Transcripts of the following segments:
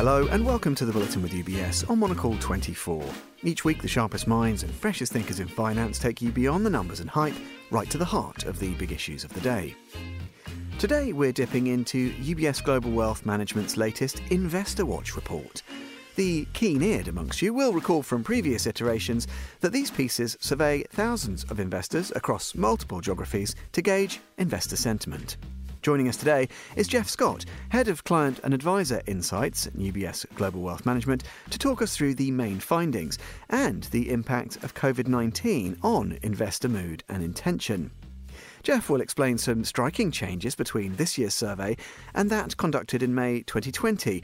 Hello and welcome to the Bulletin with UBS on Monocle 24. Each week, the sharpest minds and freshest thinkers in finance take you beyond the numbers and hype, right to the heart of the big issues of the day. Today, we're dipping into UBS Global Wealth Management's latest Investor Watch report. The keen eared amongst you will recall from previous iterations that these pieces survey thousands of investors across multiple geographies to gauge investor sentiment. Joining us today is Jeff Scott, Head of Client and Advisor Insights at UBS Global Wealth Management, to talk us through the main findings and the impact of COVID 19 on investor mood and intention. Jeff will explain some striking changes between this year's survey and that conducted in May 2020,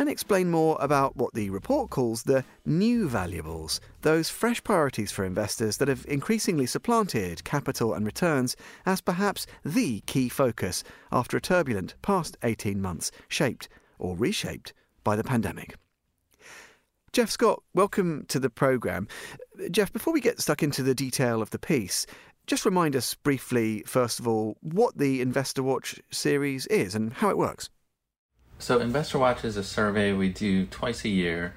and explain more about what the report calls the new valuables, those fresh priorities for investors that have increasingly supplanted capital and returns as perhaps the key focus after a turbulent past 18 months shaped or reshaped by the pandemic. Jeff Scott, welcome to the programme. Jeff, before we get stuck into the detail of the piece, just remind us briefly, first of all, what the Investor Watch series is and how it works. So, Investor Watch is a survey we do twice a year.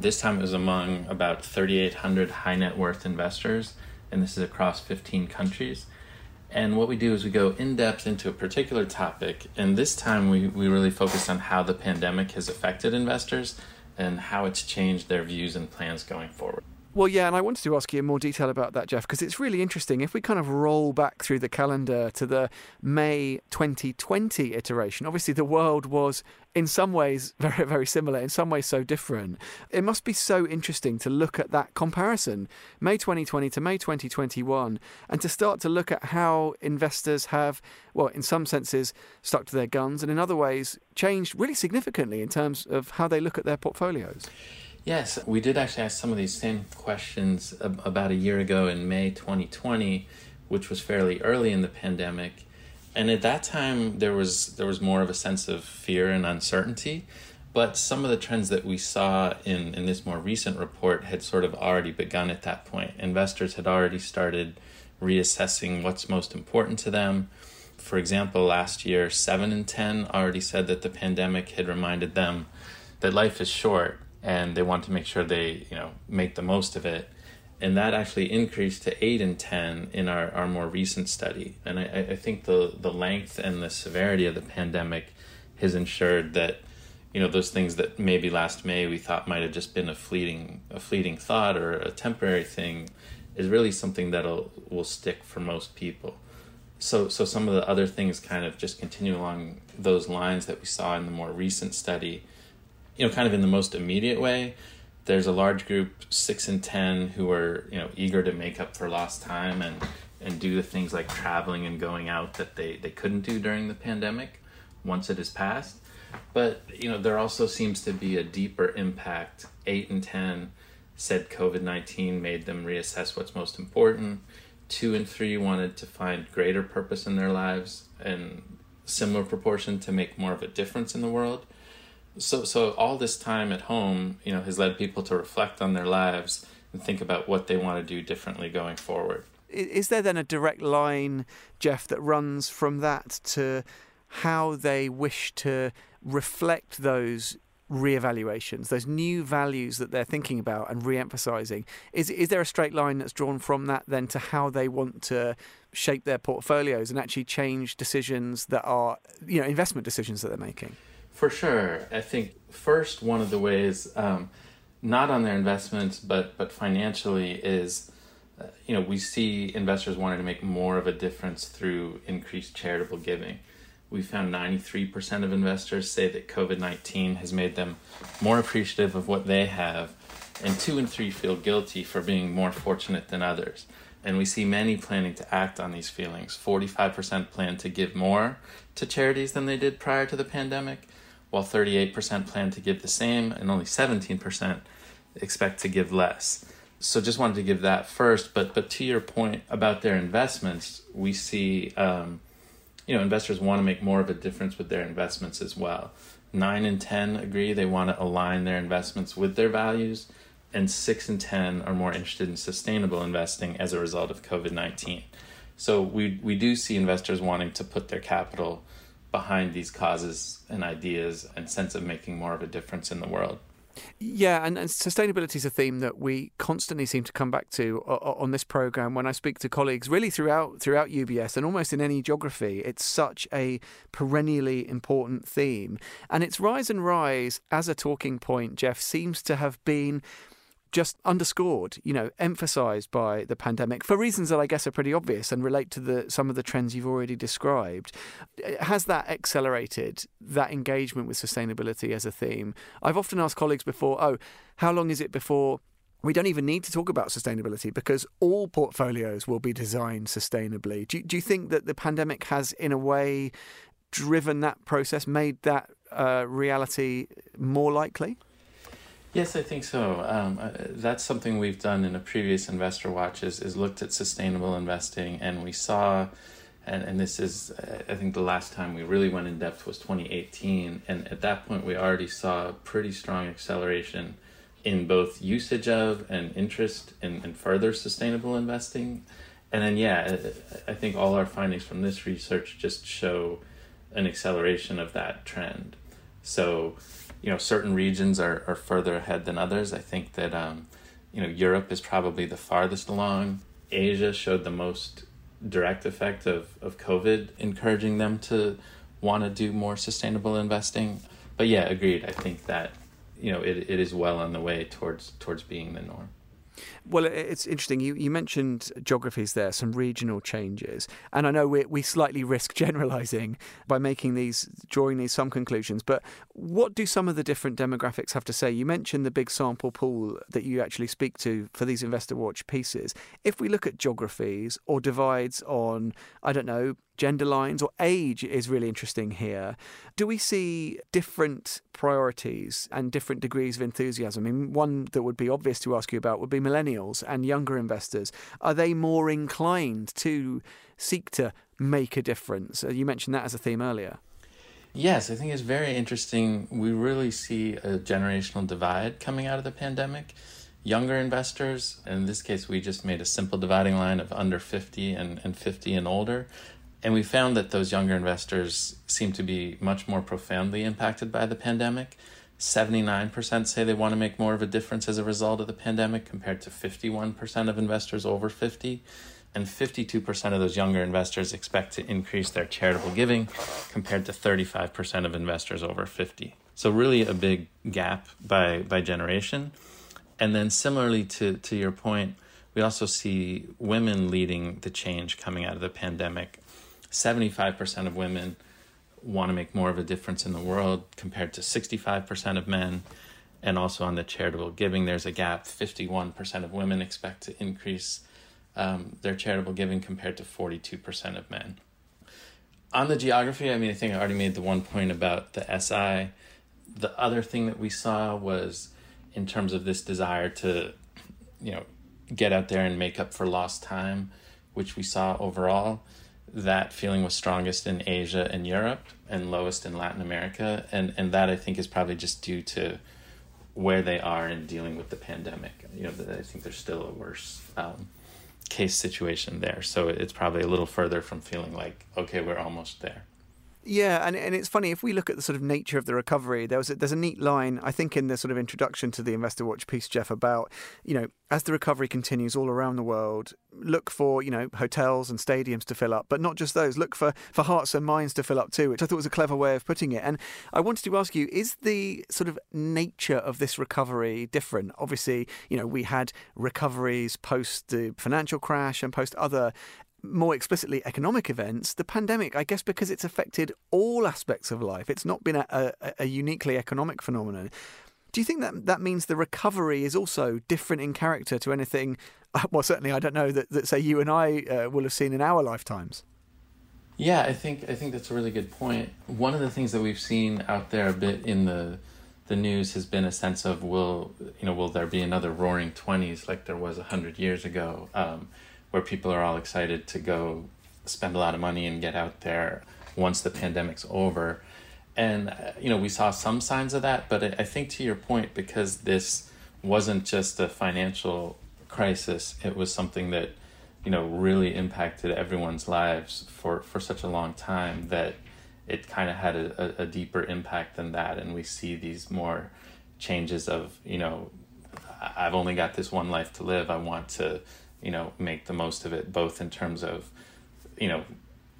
This time it was among about 3,800 high net worth investors, and this is across 15 countries. And what we do is we go in depth into a particular topic, and this time we, we really focus on how the pandemic has affected investors and how it's changed their views and plans going forward. Well, yeah, and I wanted to ask you in more detail about that, Jeff, because it's really interesting. If we kind of roll back through the calendar to the May 2020 iteration, obviously the world was in some ways very, very similar, in some ways so different. It must be so interesting to look at that comparison, May 2020 to May 2021, and to start to look at how investors have, well, in some senses, stuck to their guns, and in other ways, changed really significantly in terms of how they look at their portfolios. Yes, we did actually ask some of these same questions about a year ago in May 2020, which was fairly early in the pandemic. And at that time there was there was more of a sense of fear and uncertainty, but some of the trends that we saw in in this more recent report had sort of already begun at that point. Investors had already started reassessing what's most important to them. For example, last year, 7 in 10 already said that the pandemic had reminded them that life is short and they want to make sure they you know make the most of it. And that actually increased to 8 in 10 in our, our more recent study. And I, I think the, the length and the severity of the pandemic has ensured that you know those things that maybe last may we thought might have just been a fleeting a fleeting thought or a temporary thing is really something that'll will stick for most people. So so some of the other things kind of just continue along those lines that we saw in the more recent study you know, kind of in the most immediate way, there's a large group, six and ten, who are you know eager to make up for lost time and and do the things like traveling and going out that they they couldn't do during the pandemic once it has passed. But you know, there also seems to be a deeper impact. Eight and ten said COVID nineteen made them reassess what's most important. Two and three wanted to find greater purpose in their lives and similar proportion to make more of a difference in the world so so all this time at home you know has led people to reflect on their lives and think about what they want to do differently going forward. Is there then a direct line jeff that runs from that to how they wish to reflect those re-evaluations those new values that they're thinking about and re-emphasizing? Is is there a straight line that's drawn from that then to how they want to shape their portfolios and actually change decisions that are you know investment decisions that they're making for sure. I think first one of the ways, um, not on their investments, but but financially, is uh, you know we see investors wanting to make more of a difference through increased charitable giving. We found 93% of investors say that COVID 19 has made them more appreciative of what they have, and two and three feel guilty for being more fortunate than others. And we see many planning to act on these feelings. 45% plan to give more to charities than they did prior to the pandemic, while 38% plan to give the same and only 17% expect to give less. So just wanted to give that first, but but to your point about their investments, we see um, you know investors want to make more of a difference with their investments as well. Nine and ten agree they want to align their investments with their values, and six and ten are more interested in sustainable investing as a result of COVID nineteen. So we we do see investors wanting to put their capital behind these causes and ideas and sense of making more of a difference in the world. Yeah, and, and sustainability is a theme that we constantly seem to come back to uh, uh, on this program. When I speak to colleagues, really throughout throughout UBS and almost in any geography, it's such a perennially important theme, and its rise and rise as a talking point, Jeff, seems to have been just underscored, you know, emphasized by the pandemic for reasons that I guess are pretty obvious and relate to the some of the trends you've already described. Has that accelerated that engagement with sustainability as a theme? I've often asked colleagues before, "Oh, how long is it before we don't even need to talk about sustainability because all portfolios will be designed sustainably. Do, do you think that the pandemic has, in a way, driven that process, made that uh, reality more likely? Yes, I think so. Um, uh, that's something we've done in a previous Investor Watch is, is looked at sustainable investing, and we saw, and, and this is, I think the last time we really went in depth was 2018, and at that point we already saw a pretty strong acceleration in both usage of and interest in, in further sustainable investing. And then, yeah, I think all our findings from this research just show an acceleration of that trend. So, you know certain regions are, are further ahead than others. I think that um, you know Europe is probably the farthest along. Asia showed the most direct effect of, of COVID, encouraging them to want to do more sustainable investing. But yeah, agreed. I think that you know it, it is well on the way towards towards being the norm. Well, it's interesting. You, you mentioned geographies there, some regional changes. And I know we, we slightly risk generalizing by making these, drawing these some conclusions. But what do some of the different demographics have to say? You mentioned the big sample pool that you actually speak to for these Investor Watch pieces. If we look at geographies or divides on, I don't know, gender lines or age is really interesting here. Do we see different priorities and different degrees of enthusiasm? I mean, one that would be obvious to ask you about would be millennials and younger investors. Are they more inclined to seek to make a difference? Uh, you mentioned that as a theme earlier. Yes, I think it's very interesting. We really see a generational divide coming out of the pandemic. Younger investors, in this case, we just made a simple dividing line of under 50 and, and 50 and older. And we found that those younger investors seem to be much more profoundly impacted by the pandemic. 79% say they want to make more of a difference as a result of the pandemic, compared to 51% of investors over 50. And 52% of those younger investors expect to increase their charitable giving, compared to 35% of investors over 50. So, really, a big gap by, by generation. And then, similarly to, to your point, we also see women leading the change coming out of the pandemic 75% of women want to make more of a difference in the world compared to 65% of men. And also on the charitable giving, there's a gap. 51% of women expect to increase um, their charitable giving compared to 42% of men. On the geography, I mean, I think I already made the one point about the SI. The other thing that we saw was in terms of this desire to, you know, get out there and make up for lost time, which we saw overall that feeling was strongest in Asia and Europe and lowest in Latin America. And, and that I think is probably just due to where they are in dealing with the pandemic. You know, I think there's still a worse um, case situation there. So it's probably a little further from feeling like, okay, we're almost there. Yeah, and and it's funny if we look at the sort of nature of the recovery. There was a, there's a neat line I think in the sort of introduction to the Investor Watch piece, Jeff, about you know as the recovery continues all around the world, look for you know hotels and stadiums to fill up, but not just those. Look for for hearts and minds to fill up too, which I thought was a clever way of putting it. And I wanted to ask you: Is the sort of nature of this recovery different? Obviously, you know we had recoveries post the financial crash and post other more explicitly economic events, the pandemic, I guess because it's affected all aspects of life, it's not been a, a, a, uniquely economic phenomenon. Do you think that that means the recovery is also different in character to anything? Well, certainly, I don't know that, that say you and I uh, will have seen in our lifetimes. Yeah, I think I think that's a really good point. One of the things that we've seen out there a bit in the the news has been a sense of will you know will there be another Roaring Twenties like there was a hundred years ago? Um, where people are all excited to go spend a lot of money and get out there once the pandemic's over. And, uh, you know, we saw some signs of that, but I think to your point, because this wasn't just a financial crisis, it was something that, you know, really impacted everyone's lives for, for such a long time that it kind of had a, a, a deeper impact than that. And we see these more changes of, you know, I've only got this one life to live. I want to, you know, make the most of it, both in terms of, you know,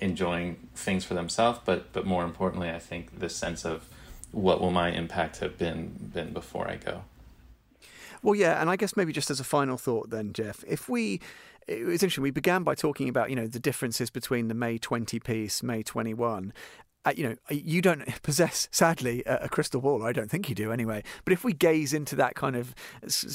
enjoying things for themselves, but but more importantly, I think this sense of what will my impact have been been before I go. Well, yeah, and I guess maybe just as a final thought, then, Jeff, if we it was interesting. We began by talking about you know the differences between the May 20 piece, May 21, uh, you know, you don't possess, sadly, a, a, crystal ball. I don't think you do anyway. But if we gaze into that kind of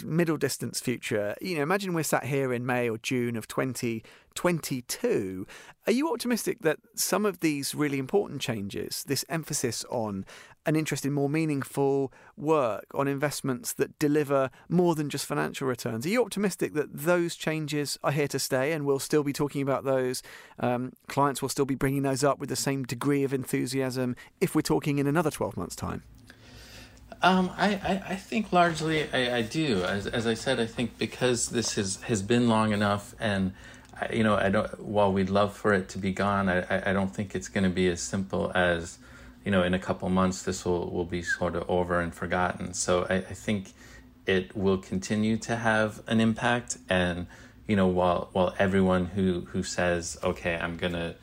middle distance future, you know, imagine we're sat here in May or June of 2022. Are you optimistic that some of these really important changes, this emphasis on an interest in more meaningful work, on investments that deliver more than just financial returns. Are you optimistic that those changes are here to stay and we'll still be talking about those? Um, clients will still be bringing those up with the same degree of enthusiasm if we're talking in another 12 months' time? Um, I, I, I, think largely I, I do. As, as I said, I think because this has, has been long enough and you know, I don't. While we'd love for it to be gone, I, I don't think it's going to be as simple as you know, in a couple months, this will, will be sort of over and forgotten. So I, I think it will continue to have an impact. And, you know, while, while everyone who, who says, okay, I'm going to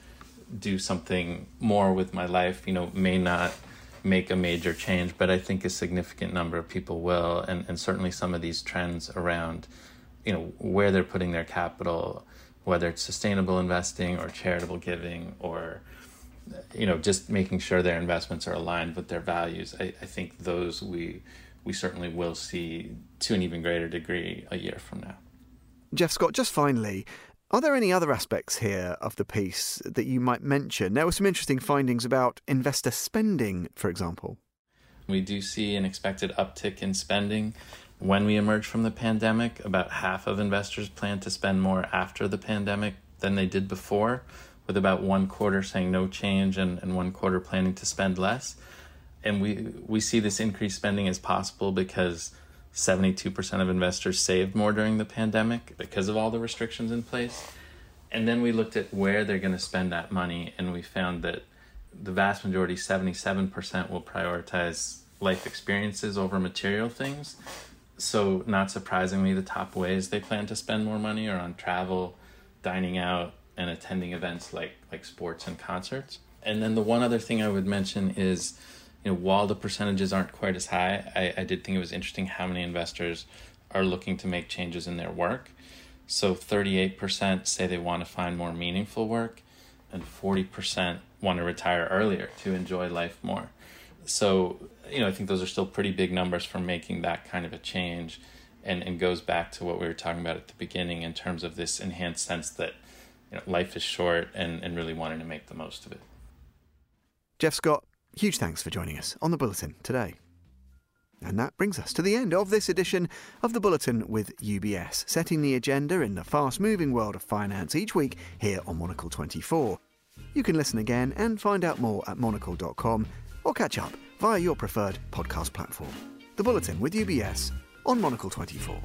do something more with my life, you know, may not make a major change, but I think a significant number of people will. And, and certainly some of these trends around, you know, where they're putting their capital, whether it's sustainable investing or charitable giving or, you know, just making sure their investments are aligned with their values. I, I think those we we certainly will see to an even greater degree a year from now. Jeff Scott, just finally, are there any other aspects here of the piece that you might mention? There were some interesting findings about investor spending, for example. We do see an expected uptick in spending when we emerge from the pandemic. About half of investors plan to spend more after the pandemic than they did before with about one quarter saying no change and, and one quarter planning to spend less. And we, we see this increased spending as possible because 72% of investors saved more during the pandemic because of all the restrictions in place. And then we looked at where they're going to spend that money, and we found that the vast majority, 77%, will prioritize life experiences over material things. So, not surprisingly, the top ways they plan to spend more money are on travel, dining out, and attending events like like sports and concerts. And then the one other thing I would mention is, you know, while the percentages aren't quite as high, I, I did think it was interesting how many investors are looking to make changes in their work. So 38% say they want to find more meaningful work, and 40% want to retire earlier to enjoy life more. So, you know, I think those are still pretty big numbers for making that kind of a change and, and goes back to what we were talking about at the beginning in terms of this enhanced sense that you know, life is short and, and really wanting to make the most of it. Jeff Scott, huge thanks for joining us on the Bulletin today. And that brings us to the end of this edition of the Bulletin with UBS, setting the agenda in the fast moving world of finance each week here on Monocle 24. You can listen again and find out more at monocle.com or catch up via your preferred podcast platform. The Bulletin with UBS on Monocle 24.